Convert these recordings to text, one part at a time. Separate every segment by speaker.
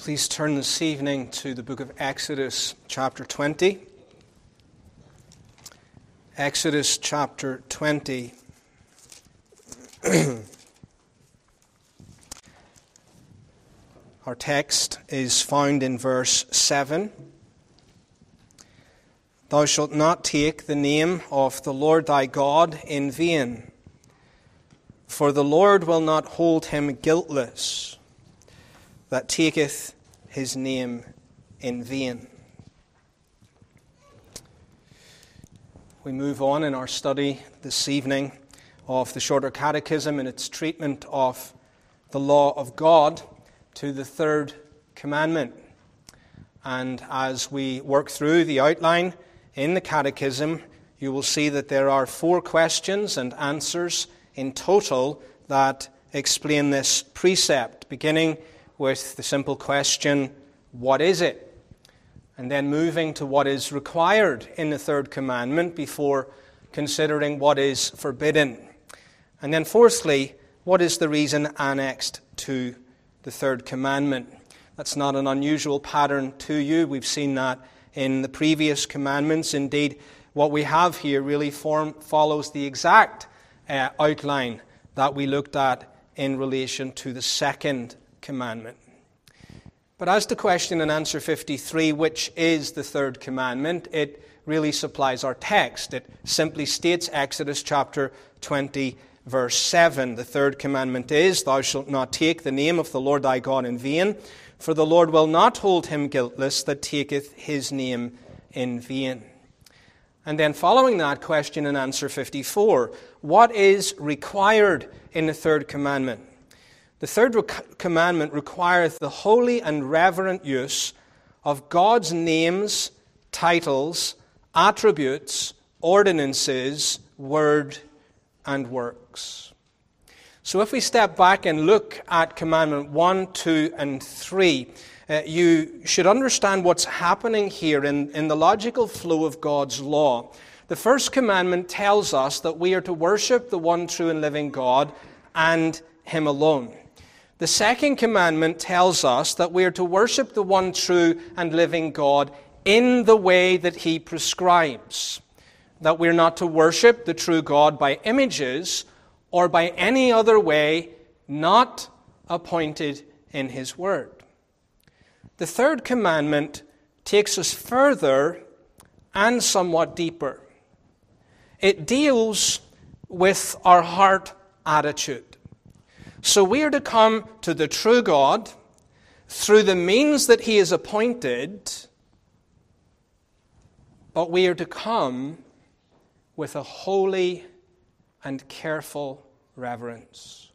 Speaker 1: Please turn this evening to the book of Exodus, chapter 20. Exodus, chapter 20. Our text is found in verse 7. Thou shalt not take the name of the Lord thy God in vain, for the Lord will not hold him guiltless that taketh his name in vain. We move on in our study this evening of the Shorter Catechism and its treatment of the law of God to the third commandment. And as we work through the outline in the Catechism, you will see that there are four questions and answers in total that explain this precept, beginning with the simple question, What is it? And then moving to what is required in the third commandment before considering what is forbidden. And then, fourthly, what is the reason annexed to the third commandment? That's not an unusual pattern to you. We've seen that in the previous commandments. Indeed, what we have here really form, follows the exact uh, outline that we looked at in relation to the second commandment. But as to question and answer 53, which is the third commandment, it really supplies our text. It simply states Exodus chapter 20, verse 7. The third commandment is, Thou shalt not take the name of the Lord thy God in vain, for the Lord will not hold him guiltless that taketh his name in vain. And then following that, question and answer 54. What is required in the third commandment? The third rec- commandment requireth the holy and reverent use of God's names, titles, attributes, ordinances, word, and works. So if we step back and look at commandment 1, 2, and 3, uh, you should understand what's happening here in, in the logical flow of God's law. The first commandment tells us that we are to worship the one true and living God and Him alone. The second commandment tells us that we are to worship the one true and living God in the way that he prescribes. That we're not to worship the true God by images or by any other way not appointed in his word. The third commandment takes us further and somewhat deeper. It deals with our heart attitude. So we are to come to the true God through the means that He has appointed, but we are to come with a holy and careful reverence.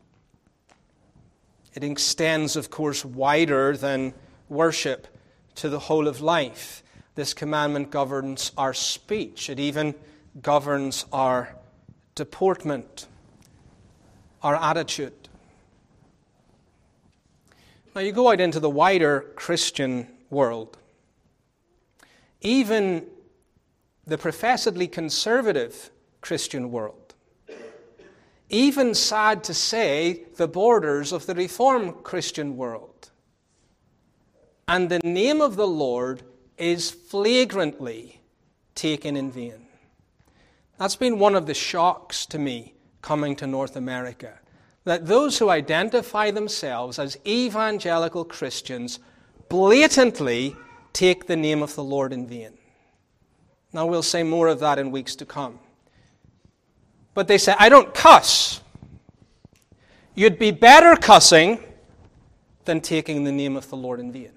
Speaker 1: It extends, of course, wider than worship to the whole of life. This commandment governs our speech, it even governs our deportment, our attitude. Now, you go out into the wider Christian world. Even the professedly conservative Christian world. Even, sad to say, the borders of the Reformed Christian world. And the name of the Lord is flagrantly taken in vain. That's been one of the shocks to me coming to North America that those who identify themselves as evangelical Christians blatantly take the name of the Lord in vain. Now, we'll say more of that in weeks to come. But they say, I don't cuss. You'd be better cussing than taking the name of the Lord in vain.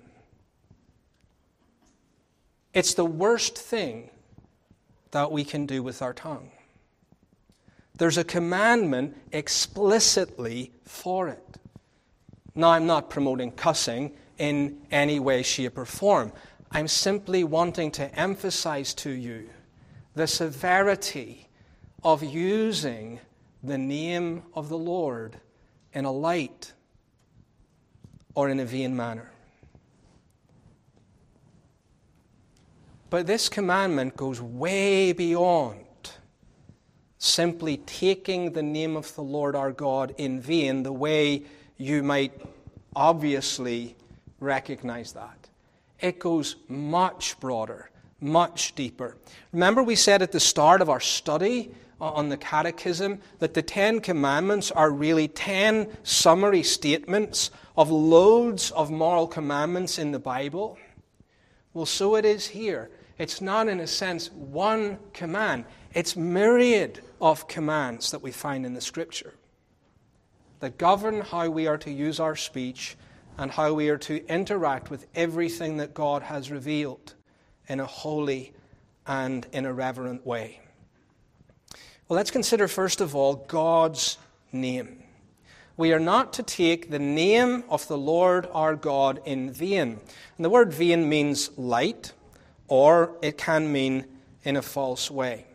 Speaker 1: It's the worst thing that we can do with our tongue. There's a commandment explicitly for it. Now, I'm not promoting cussing in any way, shape, or form. I'm simply wanting to emphasize to you the severity of using the name of the Lord in a light or in a vain manner. But this commandment goes way beyond simply taking the name of the Lord our God in vain, the way you might obviously recognize that. It goes much broader, much deeper. Remember, we said at the start of our study on the Catechism that the Ten Commandments are really ten summary statements of loads of moral commandments in the Bible. Well, so it is here. It's not, in a sense, one command, it's myriad of commands that we find in the Scripture that govern how we are to use our speech and how we are to interact with everything that God has revealed in a holy and in a reverent way. Well, let's consider first of all God's name. We are not to take the name of the Lord our God in vain. And the word vain means light, or it can mean in a false way.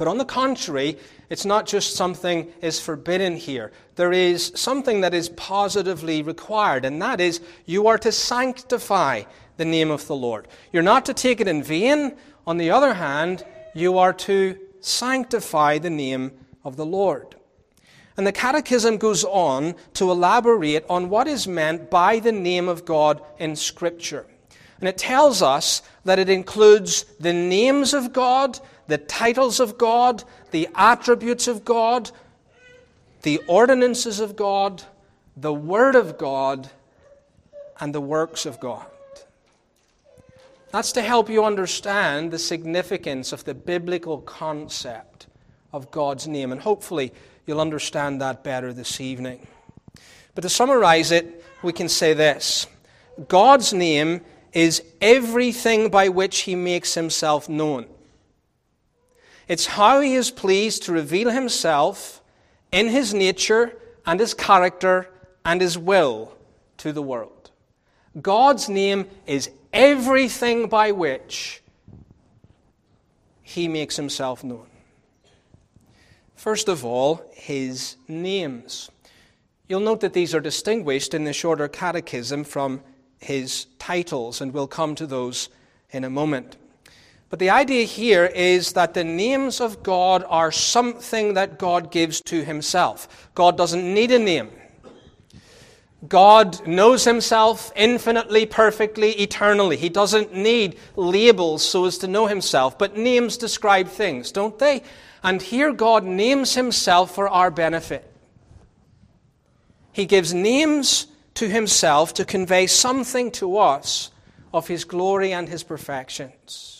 Speaker 1: But on the contrary, it's not just something is forbidden here. There is something that is positively required, and that is you are to sanctify the name of the Lord. You're not to take it in vain. On the other hand, you are to sanctify the name of the Lord. And the Catechism goes on to elaborate on what is meant by the name of God in Scripture. And it tells us that it includes the names of God, the titles of God, the attributes of God, the ordinances of God, the Word of God, and the works of God. That's to help you understand the significance of the biblical concept of God's name, and hopefully you'll understand that better this evening. But to summarize it, we can say this God's name is everything by which he makes himself known. It's how he is pleased to reveal himself in his nature and his character and his will to the world. God's name is everything by which he makes himself known. First of all, his names. You'll note that these are distinguished in the shorter catechism from his titles, and we'll come to those in a moment. But the idea here is that the names of God are something that God gives to himself. God doesn't need a name. God knows himself infinitely, perfectly, eternally. He doesn't need labels so as to know himself, but names describe things, don't they? And here God names himself for our benefit. He gives names to himself to convey something to us of his glory and his perfections.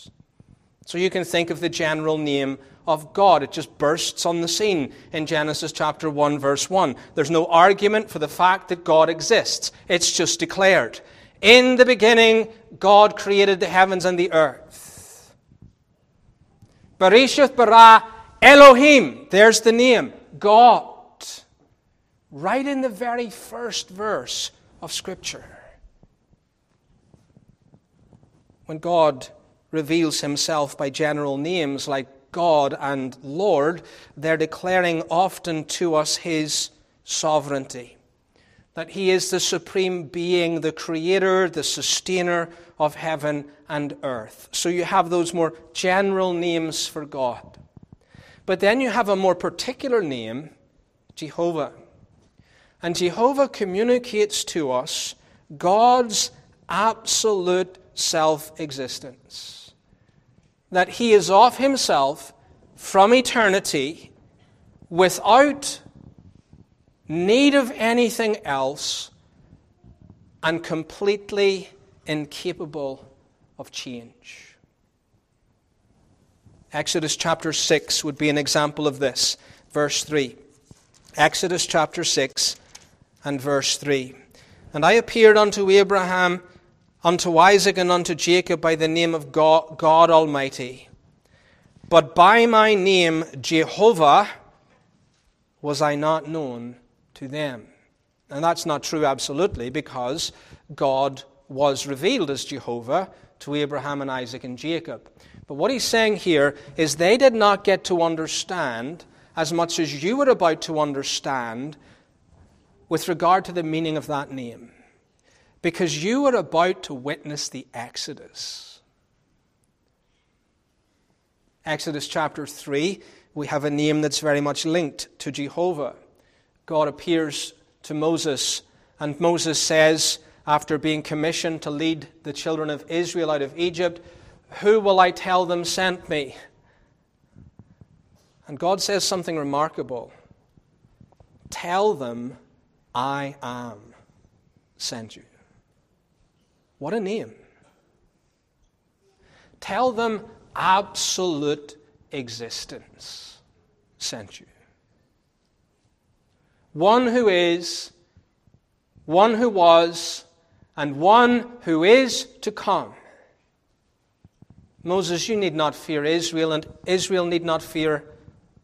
Speaker 1: So you can think of the general name of God. It just bursts on the scene in Genesis chapter 1, verse 1. There's no argument for the fact that God exists, it's just declared. In the beginning, God created the heavens and the earth. Bereshith bara Elohim. There's the name. God right in the very first verse of Scripture. When God reveals himself by general names like God and Lord, they're declaring often to us his sovereignty. That he is the supreme being, the creator, the sustainer of heaven and earth. So you have those more general names for God. But then you have a more particular name, Jehovah. And Jehovah communicates to us God's absolute self existence. That He is of Himself from eternity without need of anything else and completely incapable of change. Exodus chapter 6 would be an example of this. Verse 3. Exodus chapter 6 and verse 3. And I appeared unto Abraham, unto Isaac, and unto Jacob by the name of God, God Almighty. But by my name, Jehovah, was I not known to them. And that's not true absolutely, because God was revealed as Jehovah to Abraham and Isaac and Jacob. But what he's saying here is they did not get to understand as much as you were about to understand with regard to the meaning of that name because you are about to witness the Exodus. Exodus chapter 3, we have a name that's very much linked to Jehovah. God appears to Moses, and Moses says, after being commissioned to lead the children of Israel out of Egypt, Who will I tell them sent me? And God says something remarkable Tell them, I am sent you. What a name. Tell them, absolute existence sent you. One who is, one who was, and one who is to come. Moses, you need not fear Israel, and Israel need not fear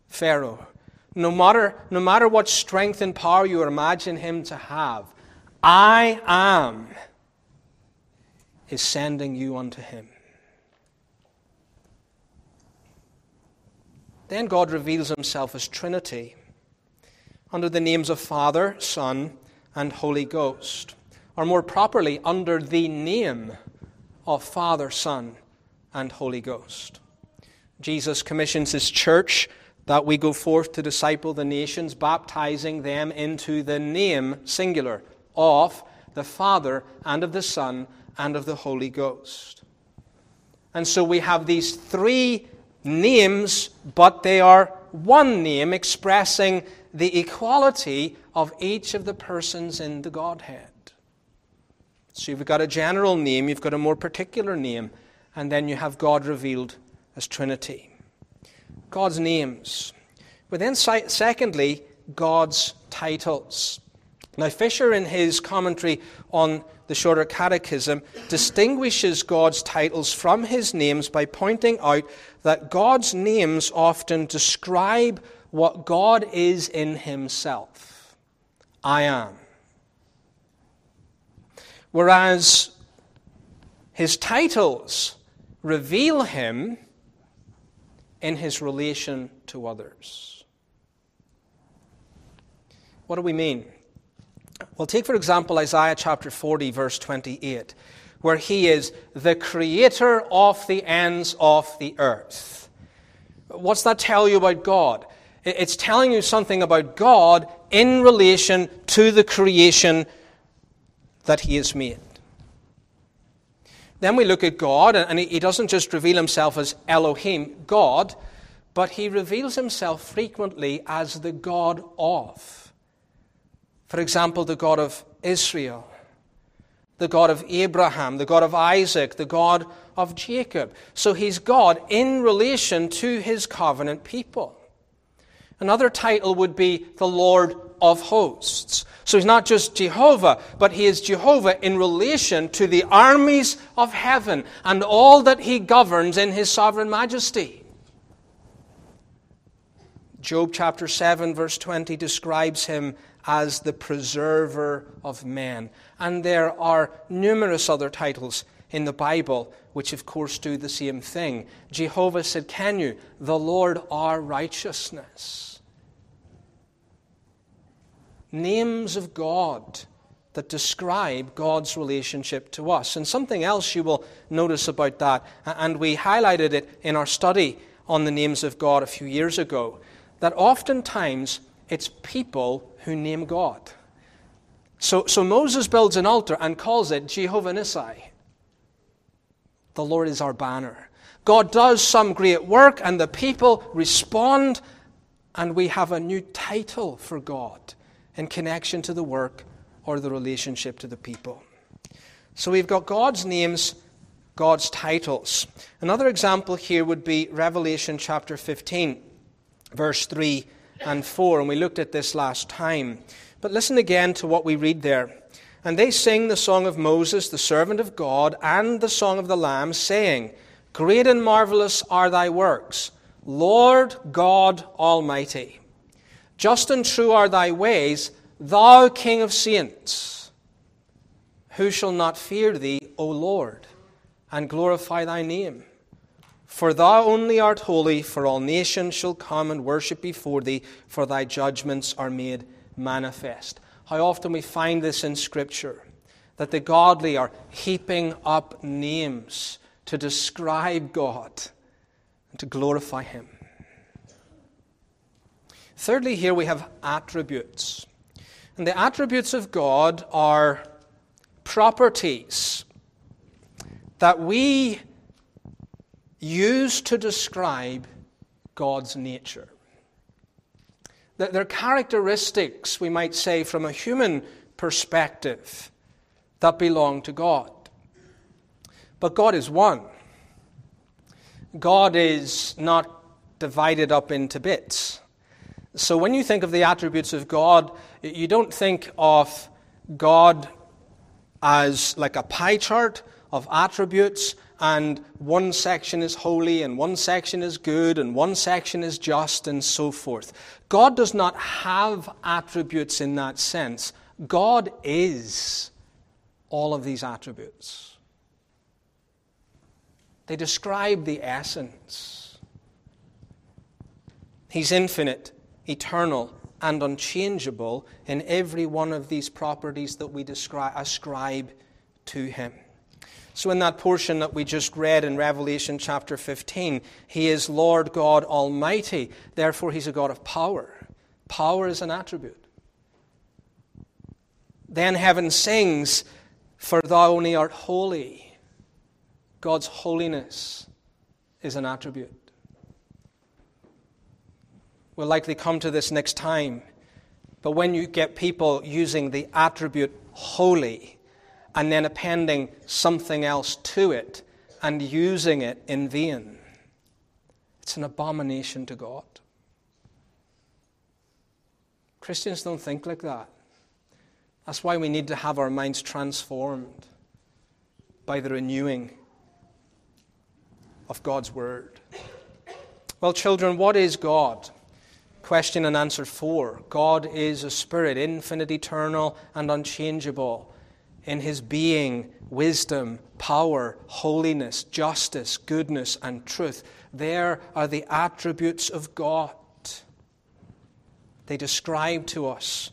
Speaker 1: Pharaoh. No matter, no matter what strength and power you imagine him to have, I am is sending you unto him. Then God reveals himself as Trinity under the names of Father, Son, and Holy Ghost, or more properly, under the name of Father, Son, and Holy Ghost. Jesus commissions his church that we go forth to disciple the nations, baptizing them into the name, singular, of the Father, and of the Son, and of the Holy Ghost. And so we have these three names, but they are one name expressing the equality of each of the persons in the Godhead. So you've got a general name, you've got a more particular name, and then you have God revealed as Trinity. God's names. But then, secondly, God's titles. Now, Fisher, in his commentary on the Shorter Catechism, distinguishes God's titles from his names by pointing out that God's names often describe what God is in himself. I am. Whereas his titles reveal him in his relation to others. What do we mean? Well, take for example Isaiah chapter 40, verse 28, where he is the creator of the ends of the earth. What's that tell you about God? It's telling you something about God in relation to the creation that he has made. Then we look at God, and he doesn't just reveal himself as Elohim, God, but he reveals himself frequently as the God of. For example, the God of Israel, the God of Abraham, the God of Isaac, the God of Jacob. So he's God in relation to his covenant people. Another title would be the Lord of hosts. So he's not just Jehovah, but he is Jehovah in relation to the armies of heaven and all that he governs in his sovereign majesty. Job chapter 7, verse 20 describes him as the preserver of men. And there are numerous other titles in the Bible which, of course, do the same thing. Jehovah Tsidkenu? The Lord our righteousness. Names of God that describe God's relationship to us. And something else you will notice about that, and we highlighted it in our study on the names of God a few years ago, that oftentimes it's people who name God. So, so Moses builds an altar and calls it Jehovah Nissi. The Lord is our banner. God does some great work, and the people respond, and we have a new title for God in connection to the work or the relationship to the people. So we've got God's names, God's titles. Another example here would be Revelation chapter 15, verse 3 and 4, and we looked at this last time. But listen again to what we read there. And they sing the song of Moses, the servant of God, and the song of the Lamb, saying, Great and marvelous are thy works, Lord God Almighty. Just and true are thy ways, thou King of saints. Who shall not fear thee, O Lord, and glorify thy name? For thou only art holy, for all nations shall come and worship before thee, for thy judgments are made manifest. How often we find this in Scripture that the godly are heaping up names to describe God and to glorify Him. Thirdly, here we have attributes. And the attributes of God are properties that we use to describe God's nature. That they're characteristics, we might say, from a human perspective that belong to God. But God is one. God is not divided up into bits. So when you think of the attributes of God, you don't think of God as like a pie chart of attributes, and one section is holy, and one section is good, and one section is just, and so forth. God does not have attributes in that sense. God is all of these attributes. They describe the essence. He's infinite, eternal, and unchangeable in every one of these properties that we describe, ascribe to him. So, in that portion that we just read in Revelation chapter 15, he is Lord God Almighty. Therefore, he's a God of power. Power is an attribute. Then heaven sings, For thou only art holy. God's holiness is an attribute. We'll likely come to this next time. But when you get people using the attribute holy and then appending something else to it and using it in vain, it's an abomination to God. Christians don't think like that. That's why we need to have our minds transformed by the renewing of God's Word. Well, children, what is God? Question and answer four God is a spirit, infinite, eternal, and unchangeable in his being, wisdom, power, holiness, justice, goodness, and truth. There are the attributes of God. They describe to us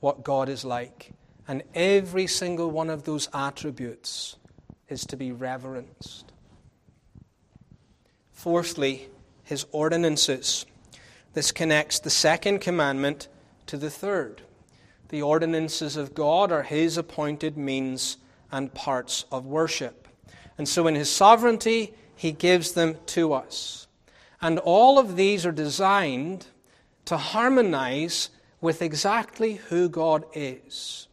Speaker 1: what God is like. And every single one of those attributes is to be reverenced. Fourthly, his ordinances. This connects the second commandment to the third. The ordinances of God are His appointed means and parts of worship. And so, in His sovereignty, He gives them to us. And all of these are designed to harmonize with exactly who God is.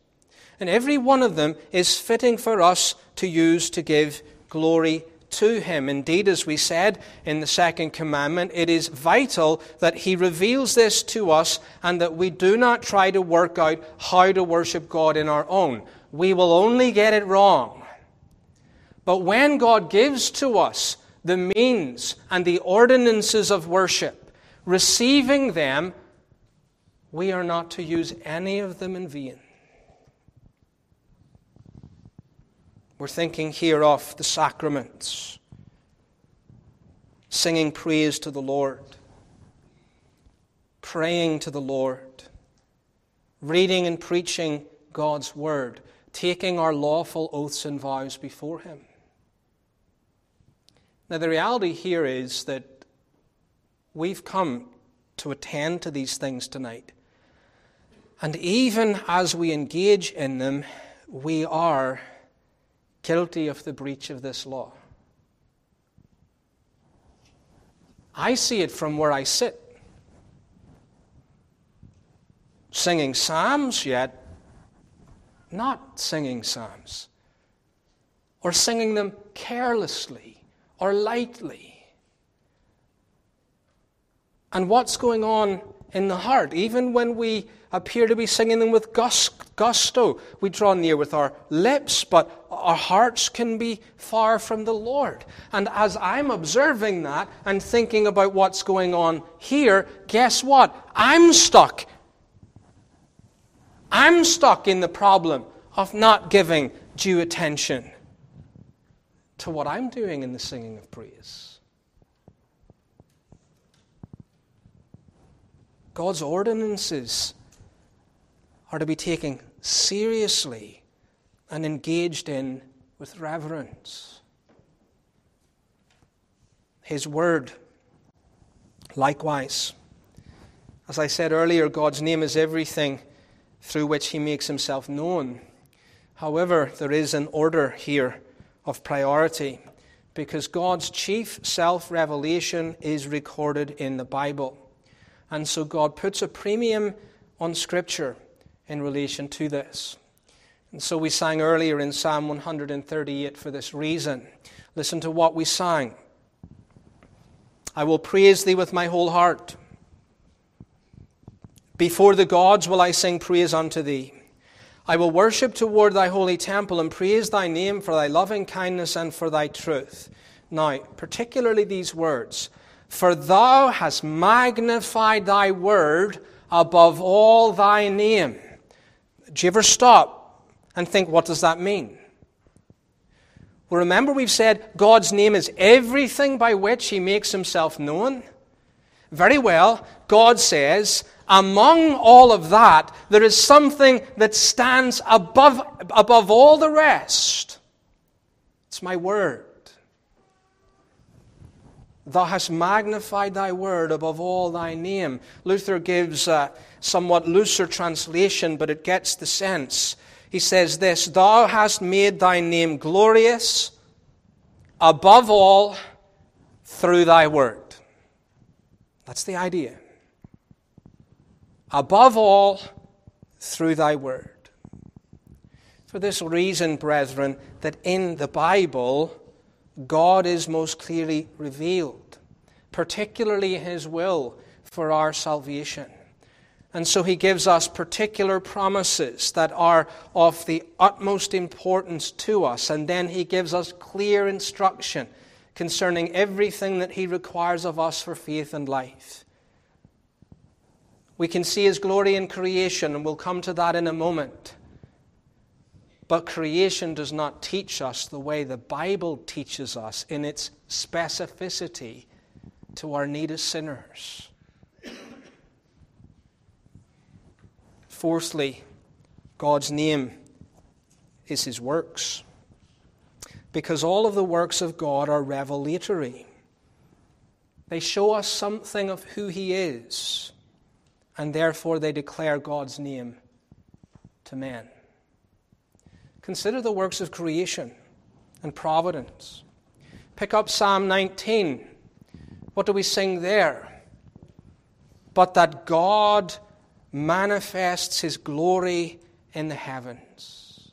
Speaker 1: And every one of them is fitting for us to use to give glory to him. Indeed, as we said in the second commandment, it is vital that he reveals this to us and that we do not try to work out how to worship God in our own. We will only get it wrong. But when God gives to us the means and the ordinances of worship, receiving them, we are not to use any of them in vain. We're thinking here of the sacraments, singing praise to the Lord, praying to the Lord, reading and preaching God's word, taking our lawful oaths and vows before Him. Now, the reality here is that we've come to attend to these things tonight. And even as we engage in them, we are guilty of the breach of this law. I see it from where I sit. Singing psalms, yet not singing psalms. Or singing them carelessly or lightly. And what's going on in the heart? Even when we appear to be singing them with gusto. We draw near with our lips, but our hearts can be far from the Lord. And as I'm observing that and thinking about what's going on here, guess what? I'm stuck. I'm stuck in the problem of not giving due attention to what I'm doing in the singing of praise. God's ordinances are to be taken seriously and engaged in with reverence. His Word, likewise. As I said earlier, God's name is everything through which He makes Himself known. However, there is an order here of priority because God's chief self revelation is recorded in the Bible. And so God puts a premium on Scripture in relation to this. And so we sang earlier in Psalm 138 for this reason. Listen to what we sang I will praise thee with my whole heart. Before the gods will I sing praise unto thee. I will worship toward thy holy temple and praise thy name for thy loving kindness and for thy truth. Now, particularly these words For thou hast magnified thy word above all thy name. Do you ever stop and think, what does that mean? Well, remember, we've said God's name is everything by which he makes himself known. Very well, God says, among all of that, there is something that stands above, above all the rest. It's my word. Thou hast magnified thy word above all thy name. Luther gives a somewhat looser translation, but it gets the sense. He says this Thou hast made thy name glorious above all through thy word. That's the idea. Above all through thy word. For this reason, brethren, that in the Bible, God is most clearly revealed, particularly his will for our salvation. And so he gives us particular promises that are of the utmost importance to us. And then he gives us clear instruction concerning everything that he requires of us for faith and life. We can see his glory in creation, and we'll come to that in a moment. But creation does not teach us the way the Bible teaches us in its specificity to our need as sinners. Fourthly, God's name is his works. Because all of the works of God are revelatory. They show us something of who he is, and therefore they declare God's name to men. Consider the works of creation and providence. Pick up Psalm 19. What do we sing there? But that God manifests his glory in the heavens.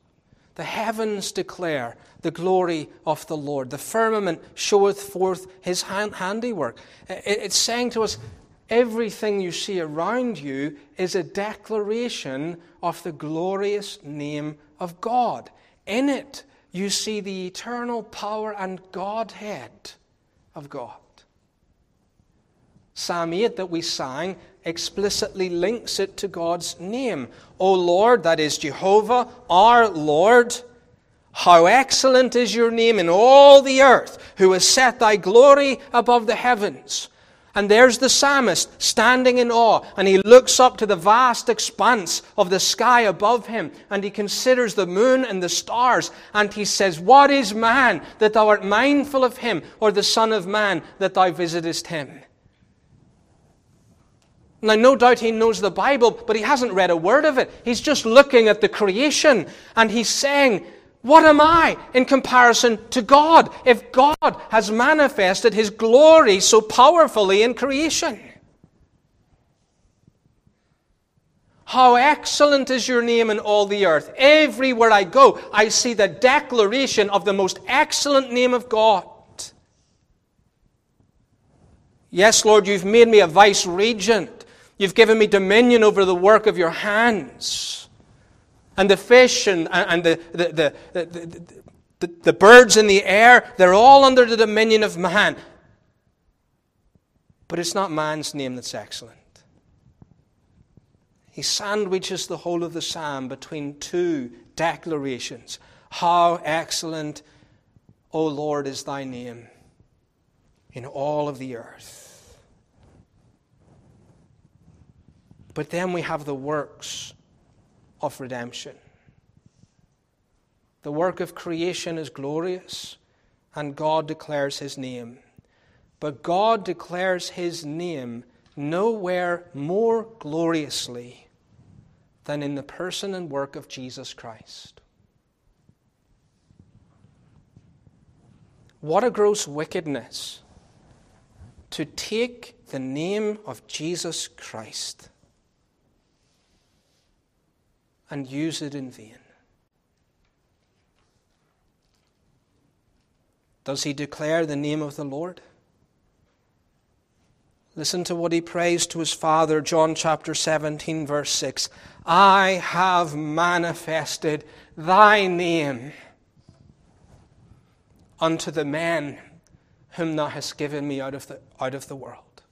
Speaker 1: The heavens declare the glory of the Lord. The firmament showeth forth his handiwork. It's saying to us, everything you see around you is a declaration of the glorious name of God. In it, you see the eternal power and Godhead of God. Psalm 8 that we sang explicitly links it to God's name. O Lord, that is Jehovah, our Lord, how excellent is your name in all the earth, who has set thy glory above the heavens. And there's the psalmist standing in awe, and he looks up to the vast expanse of the sky above him, and he considers the moon and the stars, and he says, What is man that thou art mindful of him, or the Son of Man that thou visitest him? Now, no doubt he knows the Bible, but he hasn't read a word of it. He's just looking at the creation and he's saying, What am I in comparison to God if God has manifested his glory so powerfully in creation? How excellent is your name in all the earth. Everywhere I go, I see the declaration of the most excellent name of God. Yes, Lord, you've made me a vice regent. You've given me dominion over the work of your hands. And the fish and, and the, the, the, the, the birds in the air, they're all under the dominion of man. But it's not man's name that's excellent. He sandwiches the whole of the psalm between two declarations. How excellent, O Lord, is thy name in all of the earth. But then we have the works of redemption. The work of creation is glorious, and God declares his name. But God declares his name nowhere more gloriously than in the person and work of Jesus Christ. What a gross wickedness to take the name of Jesus Christ and use it in vain. Does he declare the name of the Lord? Listen to what he prays to his Father, John chapter 17, verse 6. I have manifested thy name unto the men whom thou hast given me out of the, out of the world.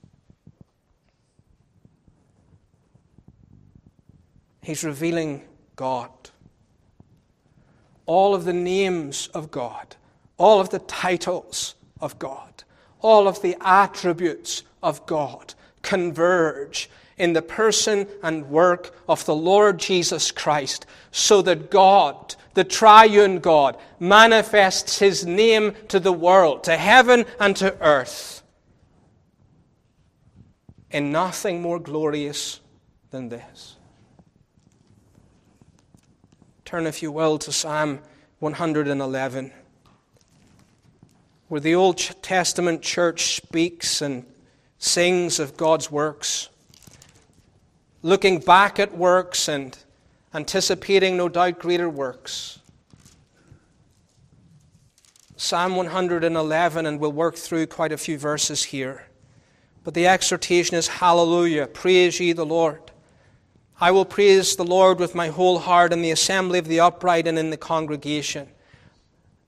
Speaker 1: He's revealing God. All of the names of God, all of the titles of God, all of the attributes of God converge in the person and work of the Lord Jesus Christ, so that God, the triune God, manifests his name to the world, to heaven and to earth, in nothing more glorious than this. Turn, if you will, to Psalm 111, where the Old Testament church speaks and sings of God's works looking back at works and anticipating, no doubt, greater works. Psalm 111, and we'll work through quite a few verses here. But the exhortation is Hallelujah, praise ye the Lord. I will praise the Lord with my whole heart in the assembly of the upright and in the congregation.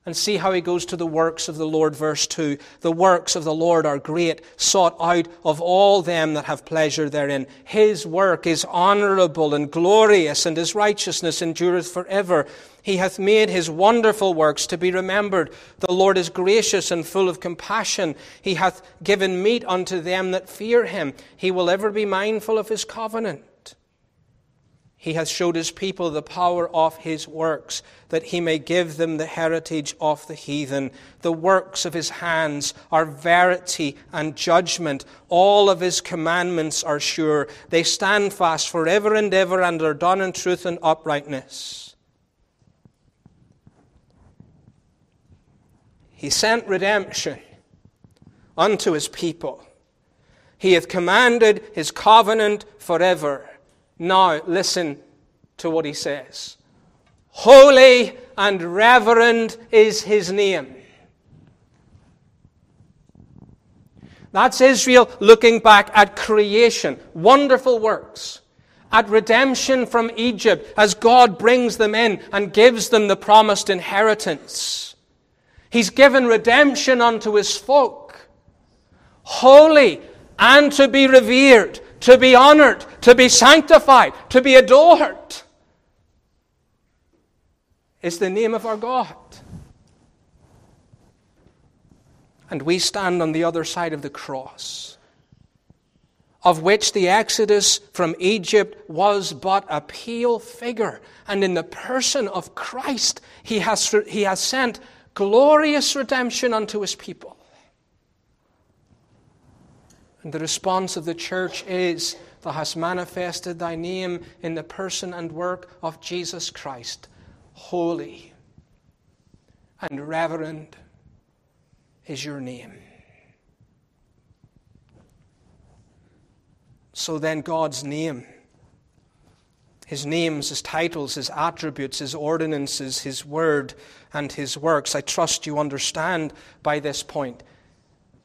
Speaker 1: And see how he goes to the works of the Lord, verse 2. The works of the Lord are great, sought out of all them that have pleasure therein. His work is honorable and glorious, and his righteousness endureth forever. He hath made his wonderful works to be remembered. The Lord is gracious and full of compassion. He hath given meat unto them that fear him. He will ever be mindful of his covenant. He hath showed his people the power of his works, that he may give them the heritage of the heathen. The works of his hands are verity and judgment. All of his commandments are sure. They stand fast forever and ever and are done in truth and uprightness. He sent redemption unto his people. He hath commanded his covenant forever. Now, listen to what he says. Holy and reverend is his name. That's Israel looking back at creation, wonderful works, at redemption from Egypt as God brings them in and gives them the promised inheritance. He's given redemption unto his folk, holy and to be revered, to be honored, to be sanctified, to be adored. Is the name of our God. And we stand on the other side of the cross, of which the exodus from Egypt was but a pale figure. And in the person of Christ, he has, he has sent glorious redemption unto his people. And the response of the church is, Thou hast manifested thy name in the person and work of Jesus Christ. Holy and reverend is your name. So then, God's name, His names, His titles, His attributes, His ordinances, His word, and His works. I trust you understand by this point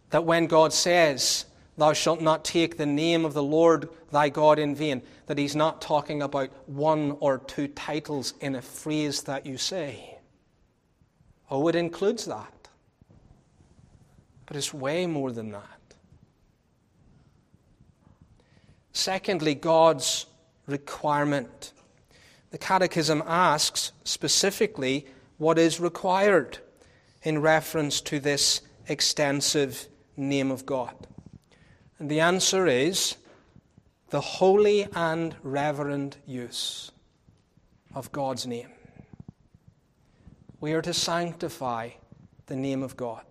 Speaker 1: that when God says, Thou shalt not take the name of the Lord thy God in vain. That he's not talking about one or two titles in a phrase that you say. Oh, it includes that. But it's way more than that. Secondly, God's requirement. The Catechism asks specifically what is required in reference to this extensive name of God. And the answer is the holy and reverent use of God's name. We are to sanctify the name of God.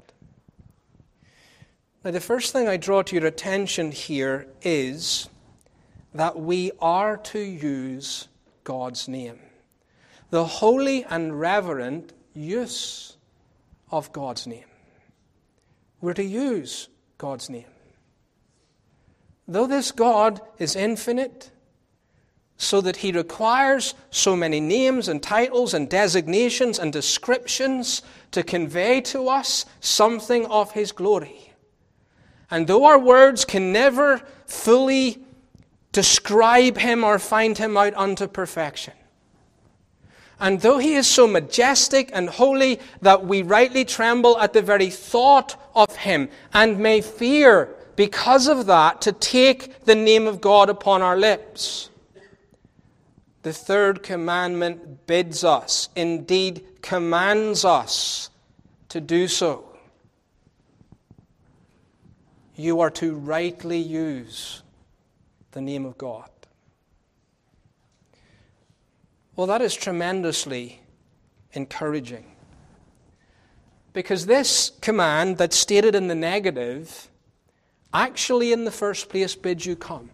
Speaker 1: Now, the first thing I draw to your attention here is that we are to use God's name. The holy and reverent use of God's name. we're to use God's name. Though this God is infinite, so that he requires so many names and titles and designations and descriptions to convey to us something of his glory. And though our words can never fully describe him or find him out unto perfection, and though he is so majestic and holy that we rightly tremble at the very thought of him and may fear because of that to take the name of God upon our lips, the third commandment bids us, indeed commands us to do so. You are to rightly use the name of God. Well, that is tremendously encouraging. Because this command that's stated in the negative actually, in the first place, bids you come.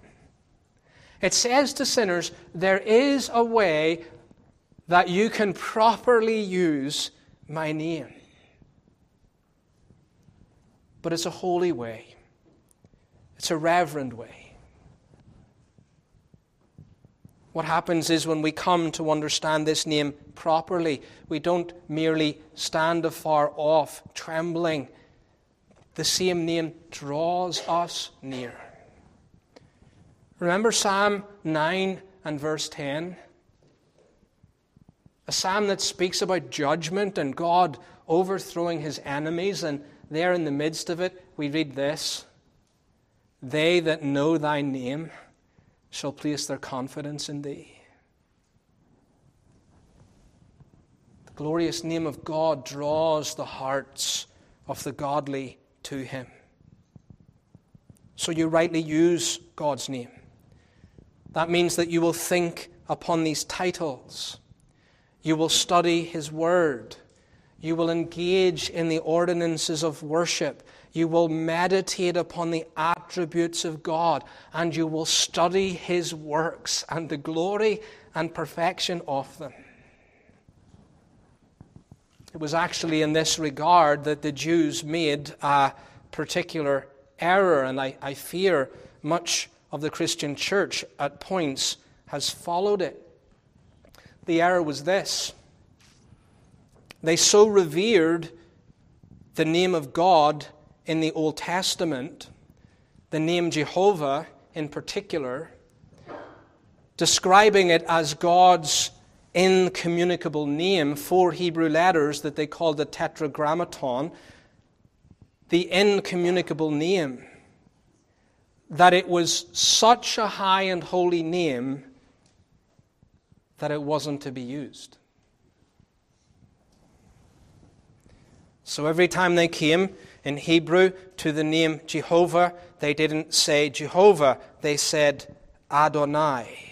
Speaker 1: It says to sinners, there is a way that you can properly use my name. But it's a holy way, it's a reverend way. What happens is when we come to understand this name properly, we don't merely stand afar off, trembling. The same name draws us near. Remember Psalm 9 and verse 10? A psalm that speaks about judgment and God overthrowing his enemies, and there in the midst of it, we read this They that know thy name shall place their confidence in thee. The glorious name of God draws the hearts of the godly to him. So you rightly use God's name. That means that you will think upon these titles. You will study His Word. You will engage in the ordinances of worship. You will meditate upon the attributes of God. And you will study His works and the glory and perfection of them. It was actually in this regard that the Jews made a particular error, and I, I fear much of the Christian church at points has followed it. The error was this they so revered the name of God in the Old Testament, the name Jehovah in particular, describing it as God's incommunicable name, four Hebrew letters that they called the Tetragrammaton, the incommunicable name that it was such a high and holy name that it wasn't to be used. So every time they came in Hebrew to the name Jehovah, they didn't say Jehovah, they said Adonai.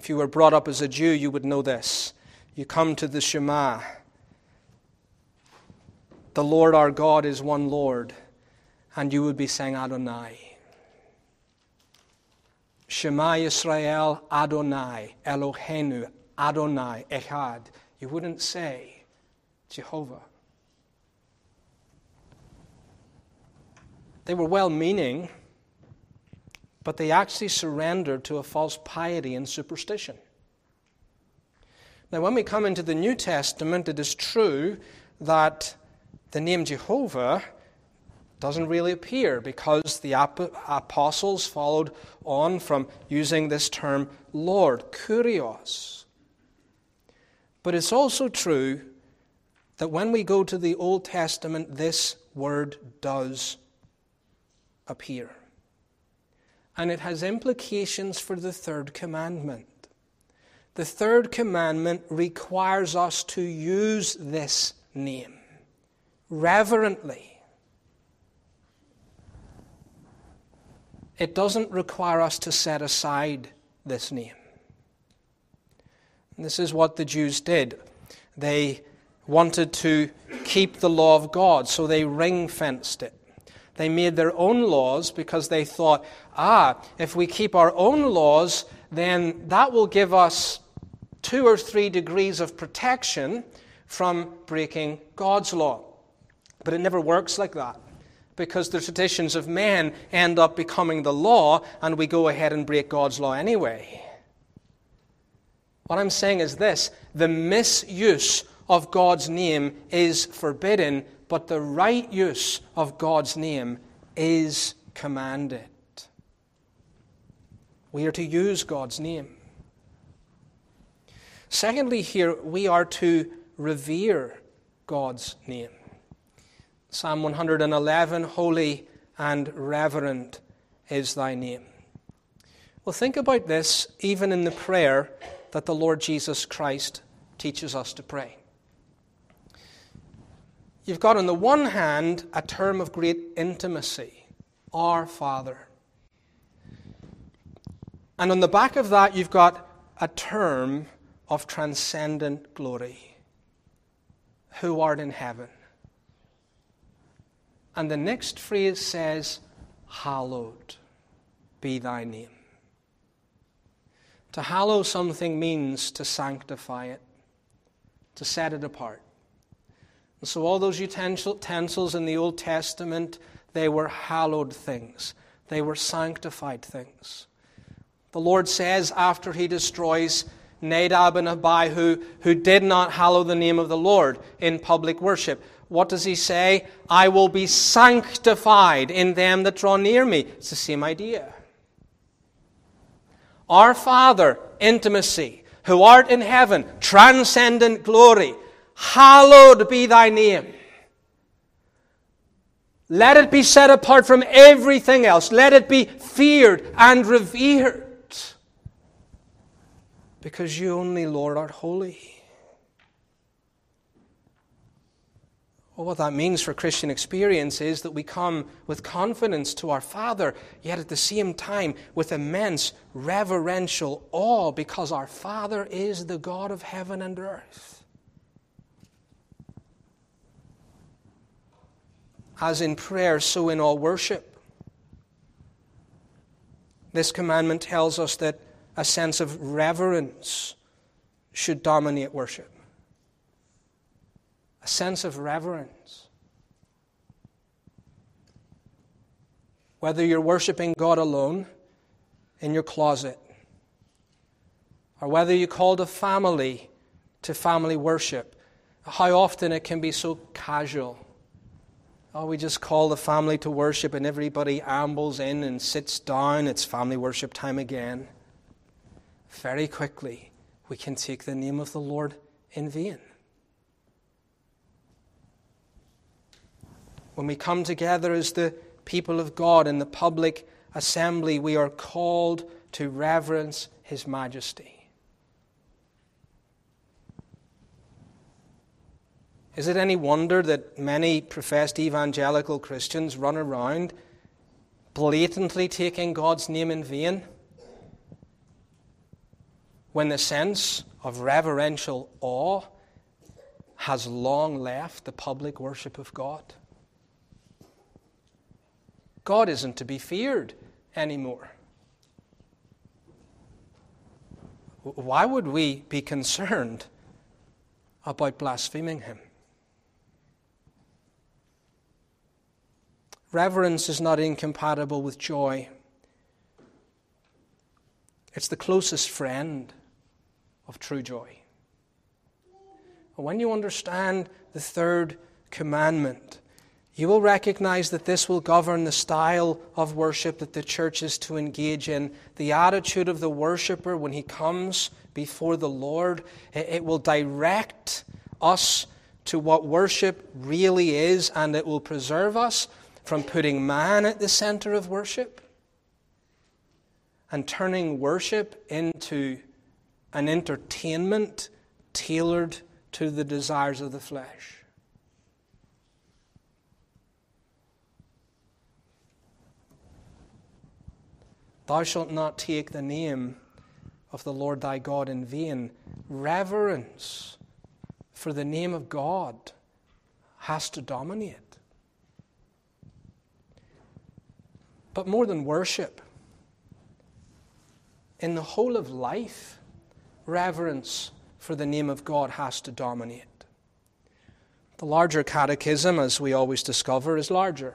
Speaker 1: If you were brought up as a Jew, you would know this. You come to the Shema. The Lord our God is one Lord and you would be saying Adonai. Shema Yisrael Adonai, Eloheinu Adonai Echad. You wouldn't say Jehovah. They were well meaning, but they actually surrendered to a false piety and superstition. Now, when we come into the New Testament, it is true that the name Jehovah doesn't really appear because the apostles followed on from using this term Lord, kurios. But it's also true that when we go to the Old Testament, this word does appear. And it has implications for the third commandment. The third commandment requires us to use this name reverently it doesn't require us to set aside this name. And this is what the Jews did. They wanted to keep the law of God, so they ring fenced it. They made their own laws because they thought, ah, if we keep our own laws, then that will give us two or three degrees of protection from breaking God's law. But it never works like that because the traditions of men end up becoming the law and we go ahead and break God's law anyway. What I'm saying is this the misuse of God's name is forbidden, but the right use of God's name is commanded. We are to use God's name. Secondly, here, we are to revere God's name. Psalm 111 Holy and reverent is thy name. Well, think about this even in the prayer that the Lord Jesus Christ teaches us to pray. You've got, on the one hand, a term of great intimacy, Our Father. And on the back of that, you've got a term of transcendent glory, who art in heaven. And the next phrase says, Hallowed be thy name. To hallow something means to sanctify it, to set it apart. And so, all those utensils in the Old Testament, they were hallowed things, they were sanctified things. The Lord says after he destroys Nadab and Abihu, who did not hallow the name of the Lord in public worship, what does he say? I will be sanctified in them that draw near me. It's the same idea. Our Father, intimacy, who art in heaven, transcendent glory, hallowed be thy name. Let it be set apart from everything else. Let it be feared and revered. Because you only, Lord, art holy. Well, what that means for Christian experience is that we come with confidence to our Father, yet at the same time with immense reverential awe because our Father is the God of heaven and earth. As in prayer, so in all worship. This commandment tells us that a sense of reverence should dominate worship a sense of reverence. Whether you're worshiping God alone in your closet, or whether you called a family to family worship, how often it can be so casual. Oh, we just call the family to worship and everybody ambles in and sits down. It's family worship time again. Very quickly, we can take the name of the Lord in vain. When we come together as the people of God in the public assembly, we are called to reverence His majesty. Is it any wonder that many professed evangelical Christians run around blatantly taking God's name in vain? When the sense of reverential awe has long left the public worship of God? God isn't to be feared anymore. Why would we be concerned about blaspheming Him? Reverence is not incompatible with joy. It's the closest friend of true joy. When you understand the third commandment, you will recognize that this will govern the style of worship that the church is to engage in. The attitude of the worshiper when he comes before the Lord, it will direct us to what worship really is, and it will preserve us from putting man at the center of worship and turning worship into an entertainment tailored to the desires of the flesh. Thou shalt not take the name of the Lord thy God in vain. Reverence for the name of God has to dominate. But more than worship, in the whole of life, reverence for the name of God has to dominate. The larger catechism, as we always discover, is larger.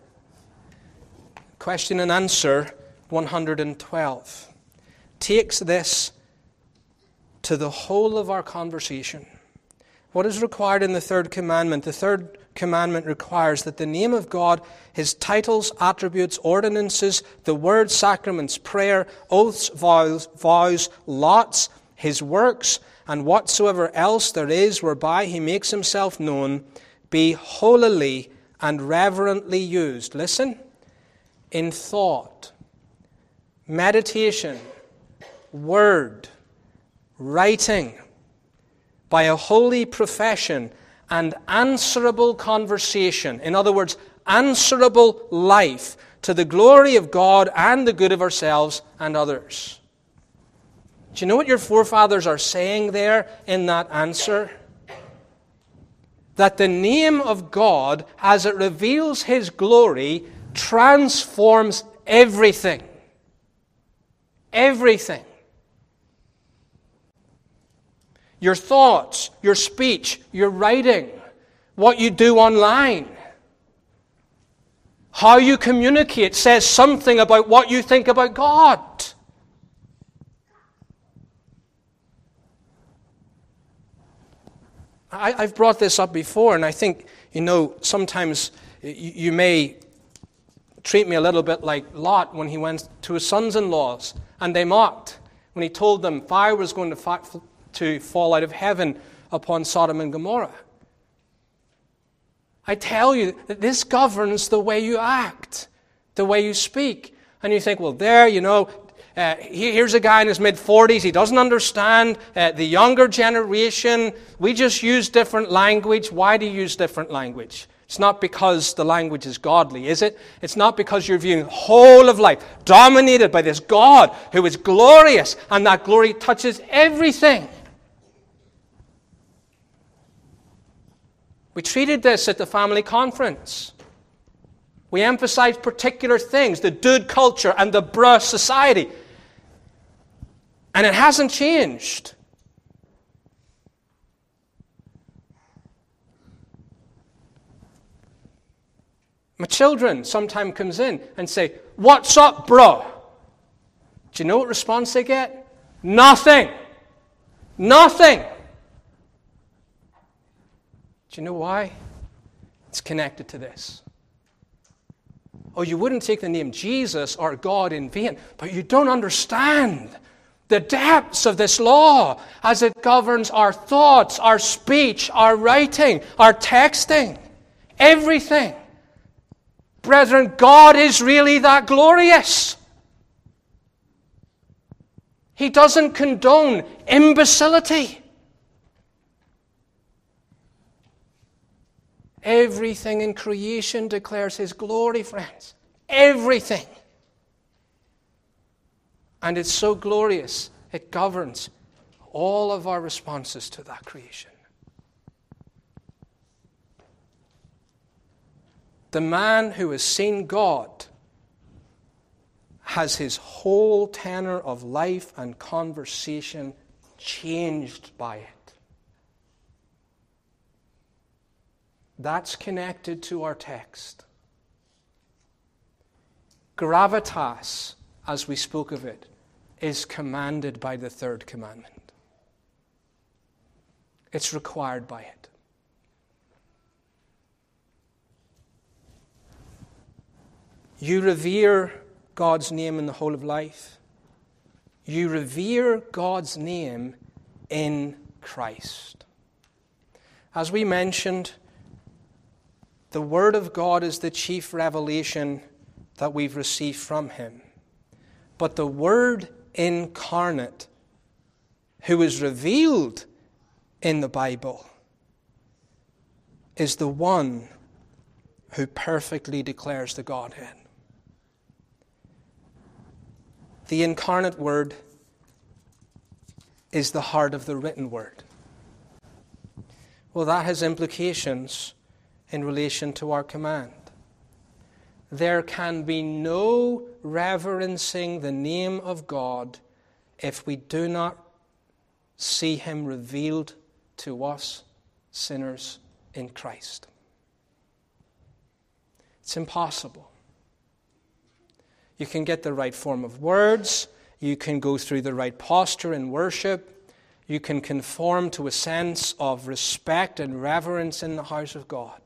Speaker 1: Question and answer 112 takes this to the whole of our conversation. What is required in the third commandment? The third commandment requires that the name of God, his titles, attributes, ordinances, the word, sacraments, prayer, oaths, vows, vows, lots, his works, and whatsoever else there is whereby he makes himself known, be holily and reverently used. Listen, in thought, meditation, word, writing, by a holy profession and answerable conversation. In other words, answerable life to the glory of God and the good of ourselves and others. Do you know what your forefathers are saying there in that answer? That the name of God, as it reveals His glory, transforms everything. Everything your thoughts, your speech, your writing, what you do online. How you communicate says something about what you think about God. I, have brought this up before, and I think, you know, sometimes you, may treat me a little bit like Lot when he went to his sons in laws, and they mocked when he told them fire was going to to fall out of heaven upon Sodom and Gomorrah. I tell you that this governs the way you act, the way you speak. And you think, well, there, you know, uh, here's a guy in his mid 40s. He doesn't understand uh, the younger generation. We just use different language. Why do you use different language? It's not because the language is godly, is it? It's not because you're viewing the whole of life dominated by this God who is glorious and that glory touches everything. We treated this at the family conference. We emphasized particular things the dude culture and the bruh society. And it hasn't changed. My children sometimes comes in and say, What's up, bro? Do you know what response they get? Nothing. Nothing. Do you know why? It's connected to this. Oh, you wouldn't take the name Jesus or God in vain, but you don't understand the depths of this law as it governs our thoughts, our speech, our writing, our texting, everything. Brethren, God is really that glorious. He doesn't condone imbecility. Everything in creation declares His glory, friends. Everything. And it's so glorious, it governs all of our responses to that creation. The man who has seen God has his whole tenor of life and conversation changed by it. That's connected to our text. Gravitas, as we spoke of it, is commanded by the third commandment. It's required by it. You revere God's name in the whole of life. You revere God's name in Christ. As we mentioned, the Word of God is the chief revelation that we've received from Him. But the Word incarnate, who is revealed in the Bible, is the one who perfectly declares the Godhead. The incarnate Word is the heart of the written Word. Well, that has implications in relation to our command. There can be no reverencing the name of God if we do not see Him revealed to us, sinners in Christ. It's impossible. You can get the right form of words, you can go through the right posture in worship, you can conform to a sense of respect and reverence in the house of God.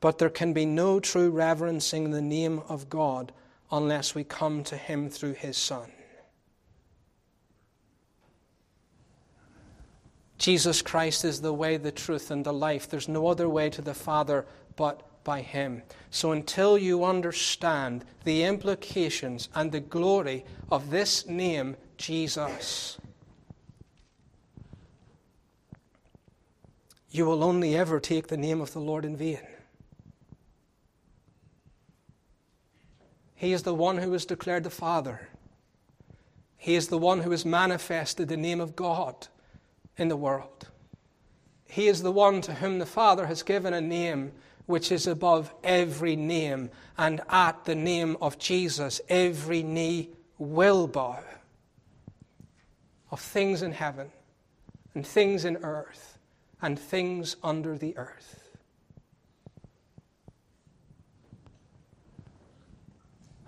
Speaker 1: But there can be no true reverencing the name of God unless we come to Him through His Son. Jesus Christ is the way, the truth, and the life. There's no other way to the Father but by Him. So until you understand the implications and the glory of this name, Jesus, you will only ever take the name of the Lord in vain. He is the one who is declared the Father. He is the one who has manifested the name of God in the world. He is the one to whom the Father has given a name which is above every name, and at the name of Jesus, every knee will bow of things in heaven, and things in earth, and things under the earth.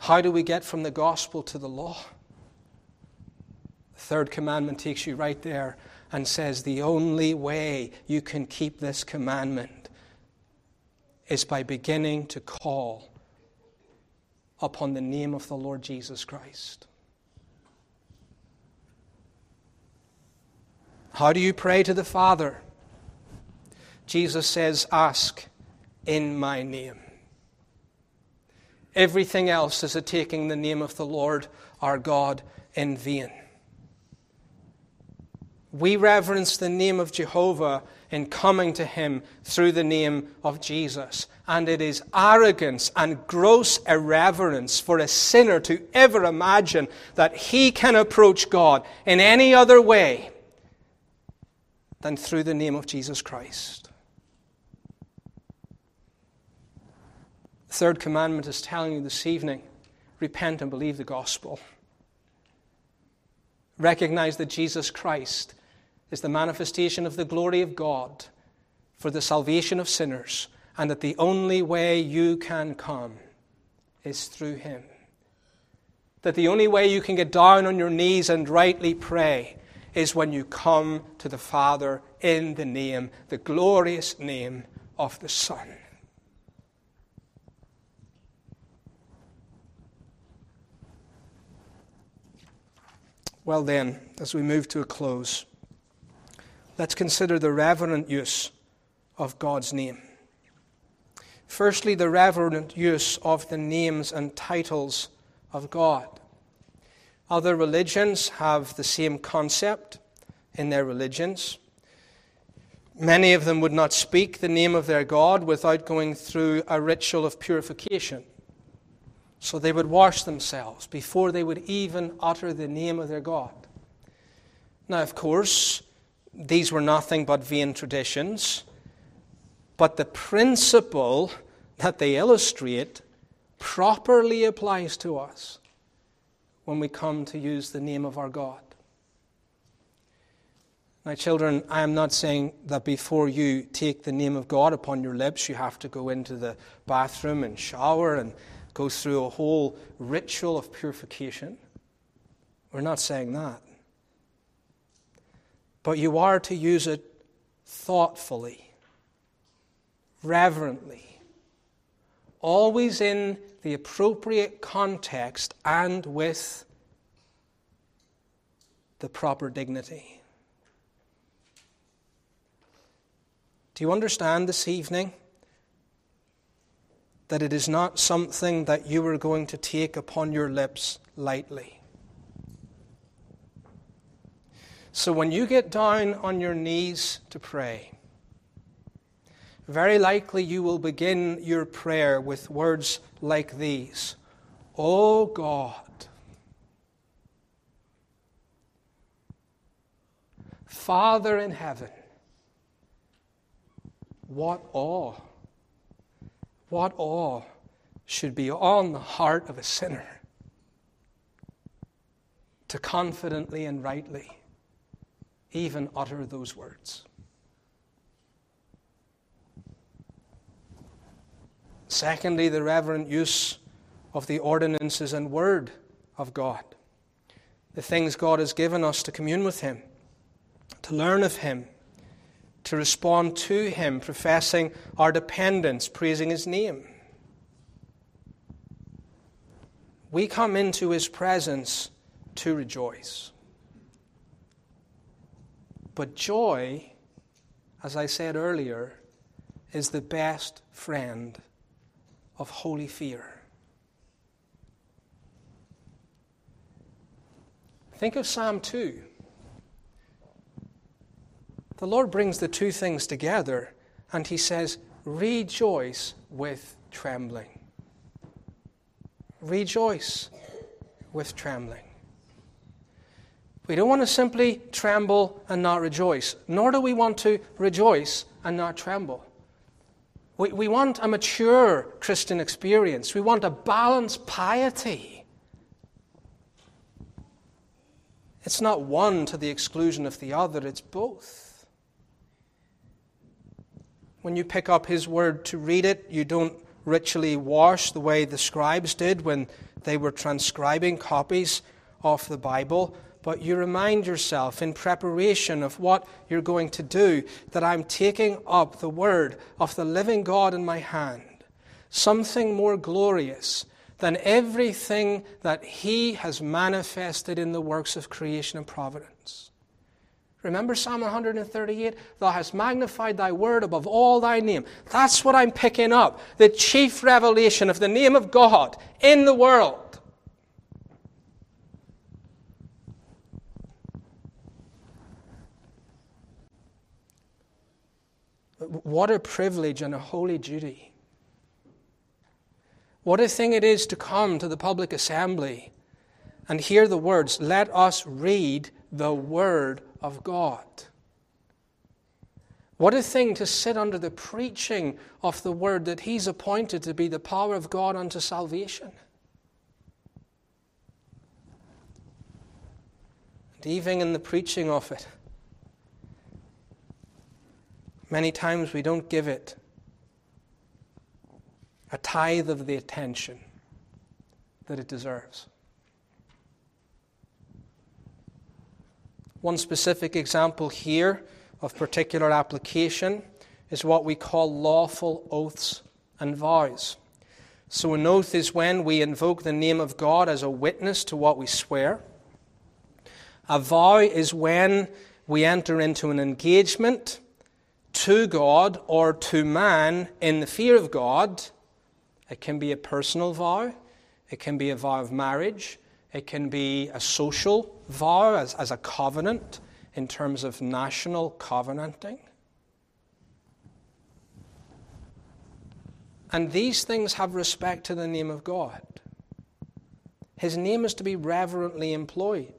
Speaker 1: How do we get from the gospel to the law? The third commandment takes you right there and says the only way you can keep this commandment is by beginning to call upon the name of the Lord Jesus Christ. How do you pray to the Father? Jesus says, Ask in my name. Everything else is a taking the name of the Lord our God in vain. We reverence the name of Jehovah in coming to Him through the name of Jesus. And it is arrogance and gross irreverence for a sinner to ever imagine that he can approach God in any other way than through the name of Jesus Christ. The third commandment is telling you this evening repent and believe the gospel. Recognize that Jesus Christ is the manifestation of the glory of God for the salvation of sinners, and that the only way you can come is through Him. That the only way you can get down on your knees and rightly pray is when you come to the Father in the name, the glorious name of the Son. Well, then, as we move to a close, let's consider the reverent use of God's name. Firstly, the reverent use of the names and titles of God. Other religions have the same concept in their religions. Many of them would not speak the name of their God without going through a ritual of purification. So they would wash themselves before they would even utter the name of their God. Now, of course, these were nothing but vain traditions, but the principle that they illustrate properly applies to us when we come to use the name of our God. Now, children, I am not saying that before you take the name of God upon your lips, you have to go into the bathroom and shower and go through a whole ritual of purification. We're not saying that. But you are to use it thoughtfully, reverently, always in the appropriate context and with the proper dignity. Do you understand this evening that it is not something that you are going to take upon your lips lightly? So when you get down on your knees to pray, very likely you will begin your prayer with words like these Oh God, Father in heaven, what awe, what awe should be on the heart of a sinner to confidently and rightly even utter those words. Secondly, the reverent use of the ordinances and word of God. The things God has given us to commune with Him, to learn of Him, to respond to Him, professing our dependence, praising His name. We come into His presence to rejoice. But joy, as I said earlier, is the best friend of holy fear. Think of Psalm 2. The Lord brings the two things together and he says, Rejoice with trembling. Rejoice with trembling. We don't want to simply tremble and not rejoice, nor do we want to rejoice and not tremble. We, we want a mature Christian experience. We want a balanced piety. It's not one to the exclusion of the other, it's both. When you pick up His Word to read it, you don't ritually wash the way the scribes did when they were transcribing copies of the Bible but you remind yourself in preparation of what you're going to do that I'm taking up the word of the living God in my hand, something more glorious than everything that He has manifested in the works of creation and providence. Remember Psalm 138? Thou hast magnified thy word above all thy name. That's what I'm picking up. The chief revelation of the name of God in the world. What a privilege and a holy duty. What a thing it is to come to the public assembly and hear the words, Let us read the Word of God. What a thing to sit under the preaching of the Word that He's appointed to be the power of God unto salvation. And even in the preaching of it, Many times we don't give it a tithe of the attention that it deserves. One specific example here of particular application is what we call lawful oaths and vows. So, an oath is when we invoke the name of God as a witness to what we swear. A vow is when we enter into an engagement to God or to man in the fear of God. It can be a personal vow, it can be a vow of marriage, it can be a social vow as, as a covenant in terms of national covenanting. And these things have respect to the name of God. His name is to be reverently employed.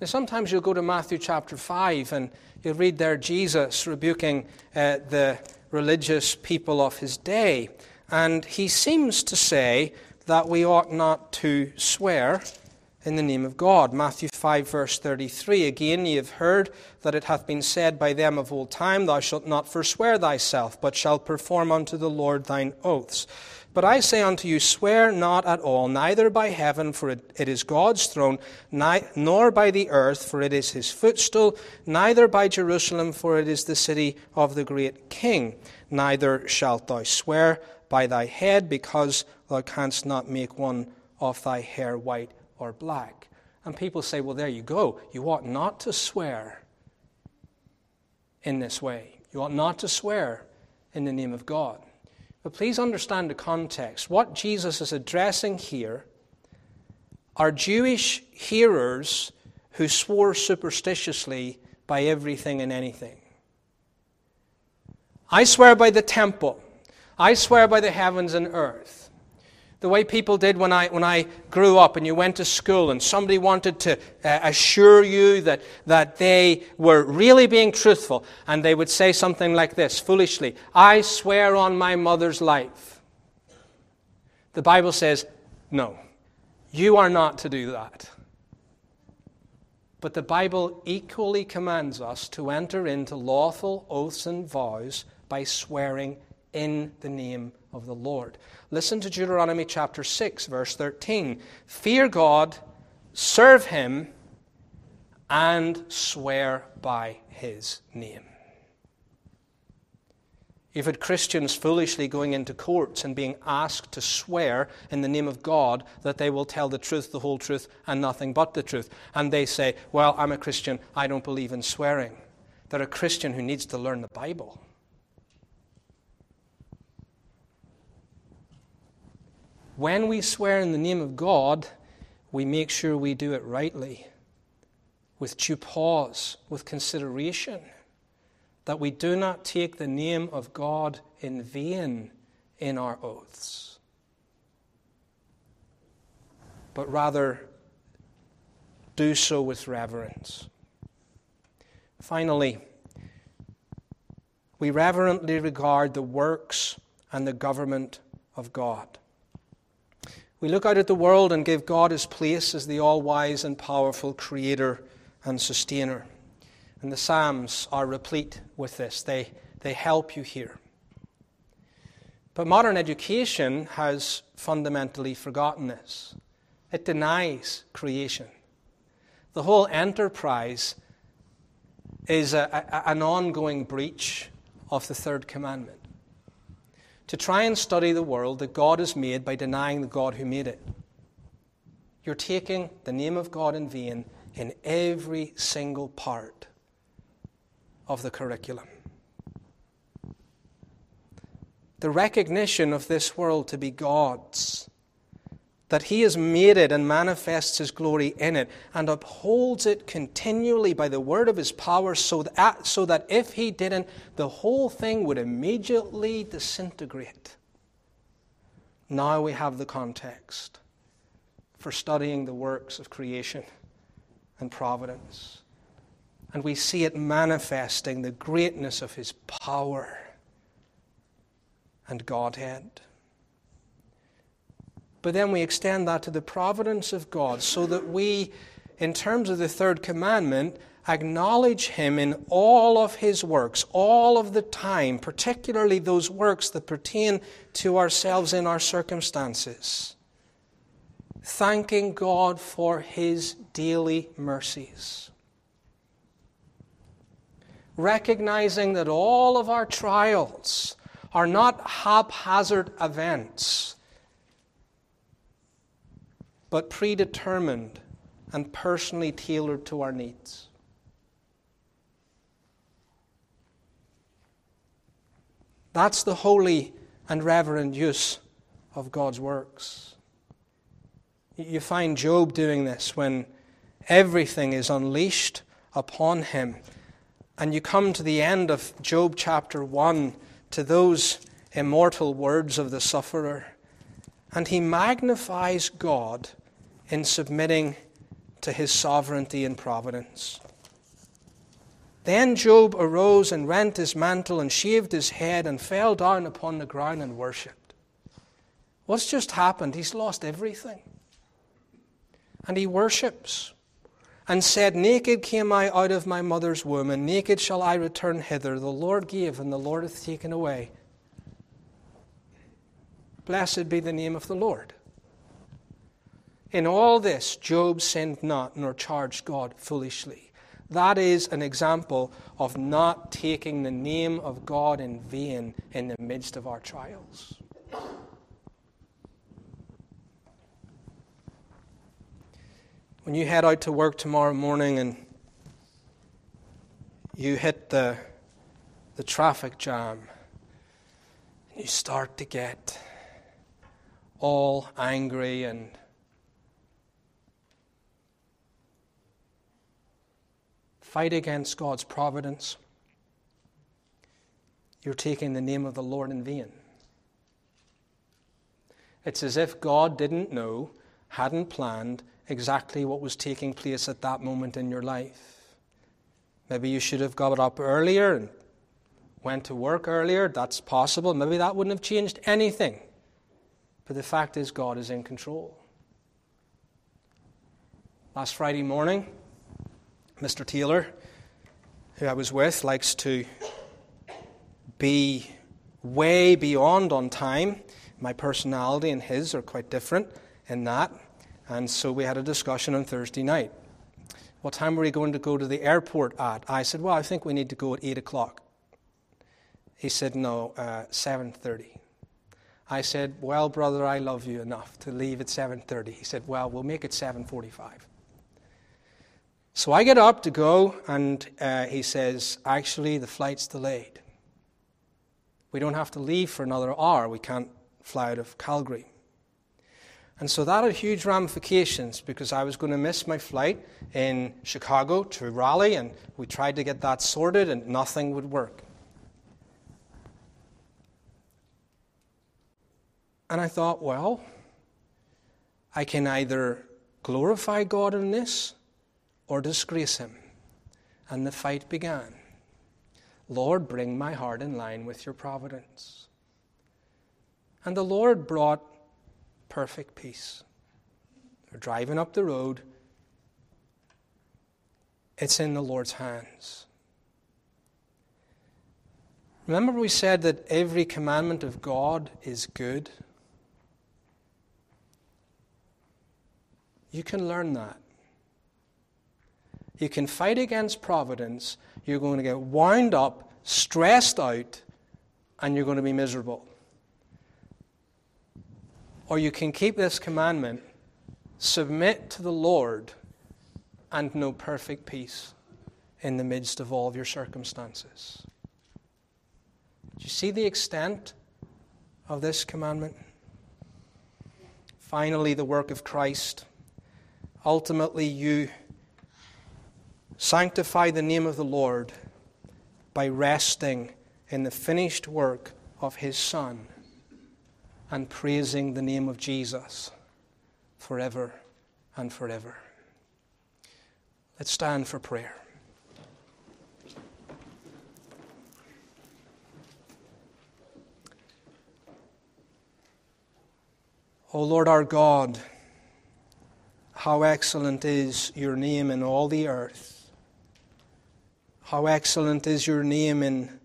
Speaker 1: Now, sometimes you'll go to Matthew chapter 5 and you'll read there Jesus rebuking uh, the religious people of his day. And he seems to say that we ought not to swear in the name of God. Matthew 5, verse 33. Again, ye have heard that it hath been said by them of old time, Thou shalt not forswear thyself, but shalt perform unto the Lord thine oaths. But I say unto you, swear not at all, neither by heaven, for it, it is God's throne, nor by the earth, for it is his footstool, neither by Jerusalem, for it is the city of the great king. Neither shalt thou swear by thy head, because thou canst not make one of thy hair white or black. And people say, well, there you go. You ought not to swear in this way. You ought not to swear in the name of God. But please understand the context. What Jesus is addressing here are Jewish hearers who swore superstitiously by everything and anything. I swear by the temple. I swear by the heavens and earth the way people did when I, when I grew up and you went to school and somebody wanted to uh, assure you that, that they were really being truthful. And they would say something like this foolishly I swear on my mother's life. The Bible says, no, you are not to do that. But the Bible equally commands us to enter into lawful oaths and vows by swearing in the name of the Lord. Listen to Deuteronomy chapter 6, verse 13. Fear God, serve him, and swear by his name. You've had Christians foolishly going into courts and being asked to swear in the name of God that they will tell the truth, the whole truth, and nothing but the truth. And they say, Well, I'm a Christian, I don't believe in swearing. They're a Christian who needs to learn the Bible. When we swear in the name of God, we make sure we do it rightly, with due pause, with consideration that we do not take the name of God in vain in our oaths, but rather do so with reverence. Finally, we reverently regard the works and the government of God. We look out at the world and give God his place as the all wise and powerful creator and sustainer. And the Psalms are replete with this, they, they help you here. But modern education has fundamentally forgotten this. It denies creation. The whole enterprise is a, a, an ongoing breach of the third commandment. To try and study the world that God has made by denying the God who made it. You're taking the name of God in vain in every single part of the curriculum. The recognition of this world to be God's, that He has made it and manifests His glory in it and upholds it continually by the word of His power, so that, so that if He didn't, the whole thing would immediately disintegrate. Now we have the context for studying the works of creation and providence and we see it manifesting the greatness of his power and Godhead. But then we extend that to the providence of God so that we, in terms of the third commandment, acknowledge Him in all of His works, all of the time, particularly those works that pertain to ourselves in our circumstances. Thanking God for His daily mercies recognizing that all of our trials are not haphazard events, but predetermined and personally tailored to our needs. That's the holy and reverent use of God's works. You find Job doing this when everything is unleashed upon him and you come to the end of Job chapter 1 to those immortal words of the sufferer, and he magnifies God in submitting to his sovereignty and providence. Then Job arose and rent his mantle and shaved his head and fell down upon the ground and worshipped. What's just happened? He's lost everything. And he worships and said, Naked came I out of my mother's womb, and naked shall I return hither. The Lord gave, and the Lord hath taken away. Blessed be the name of the Lord. In all this, Job sinned not, nor charged God foolishly. That is an example of not taking the name of God in vain in the midst of our trials. when you head out to work tomorrow morning and you hit the, the traffic jam, you start to get all angry and fight against God's providence, you're taking the name of the Lord in vain. It's as if God didn't know, hadn't planned, exactly what was taking place at that moment in your life. Maybe you should have got up earlier and went to work earlier. That's possible. Maybe that wouldn't have changed anything. But the fact is, God is in control. Last Friday morning, Mr. Taylor, who I was with, likes to be way beyond on time. My personality and his are quite different in that. And so we had a discussion on Thursday night. What time were we going to go to the airport at? I said, Well, I think we need to go at 8 o'clock. He said, No, uh, 7.30. I said, Well, brother, I love you enough to leave at 7.30. He said, Well, we'll make it 7.45. So I get up to go, and uh, he says, Actually, the flight's delayed. We don't have to leave for another hour. We can't fly out of Calgary. And so that had huge ramifications because I was going to miss my flight in Chicago to Raleigh, and we tried to get that sorted, and nothing would work. And I thought, well, I can either glorify God in this or disgrace Him. And the fight began. Lord, bring my heart in line with your providence. And the Lord brought perfect peace. We're driving up the road. It's in the Lord's hands. Remember, we said that every commandment of God is good? You can learn that. You can fight against providence. You're going to get wound up, stressed out, and you're going to be miserable. Or you can keep this commandment, submit to the Lord, and know perfect peace in the midst of all of your circumstances. Do you see the extent of this commandment? Finally, the work of Christ. Ultimately, you Sanctify the name of the Lord by resting in the finished work of his Son and praising the name of Jesus forever and forever. Let's stand for prayer. O Lord our God, how excellent is your name in all the earth. How excellent is your name in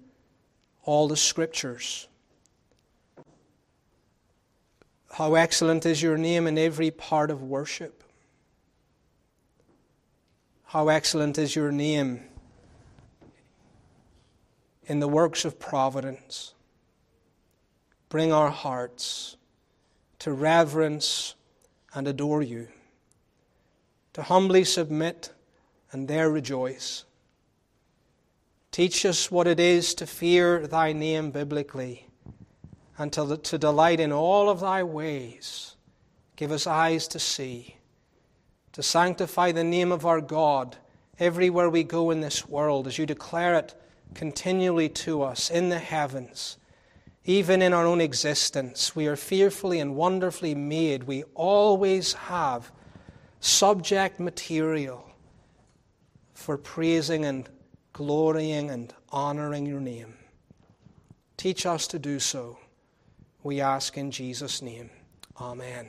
Speaker 1: all the scriptures. How excellent is your name in every part of worship. How excellent is your name in the works of providence. Bring our hearts to reverence and adore you, to humbly submit and there rejoice. Teach us what it is to fear thy name biblically and to, to delight in all of thy ways. Give us eyes to see, to sanctify the name of our God everywhere we go in this world as you declare it continually to us in the heavens. Even in our own existence, we are fearfully and wonderfully made. We always have subject material for praising and glorying and honoring your name. Teach us to do so. We ask in Jesus' name. Amen.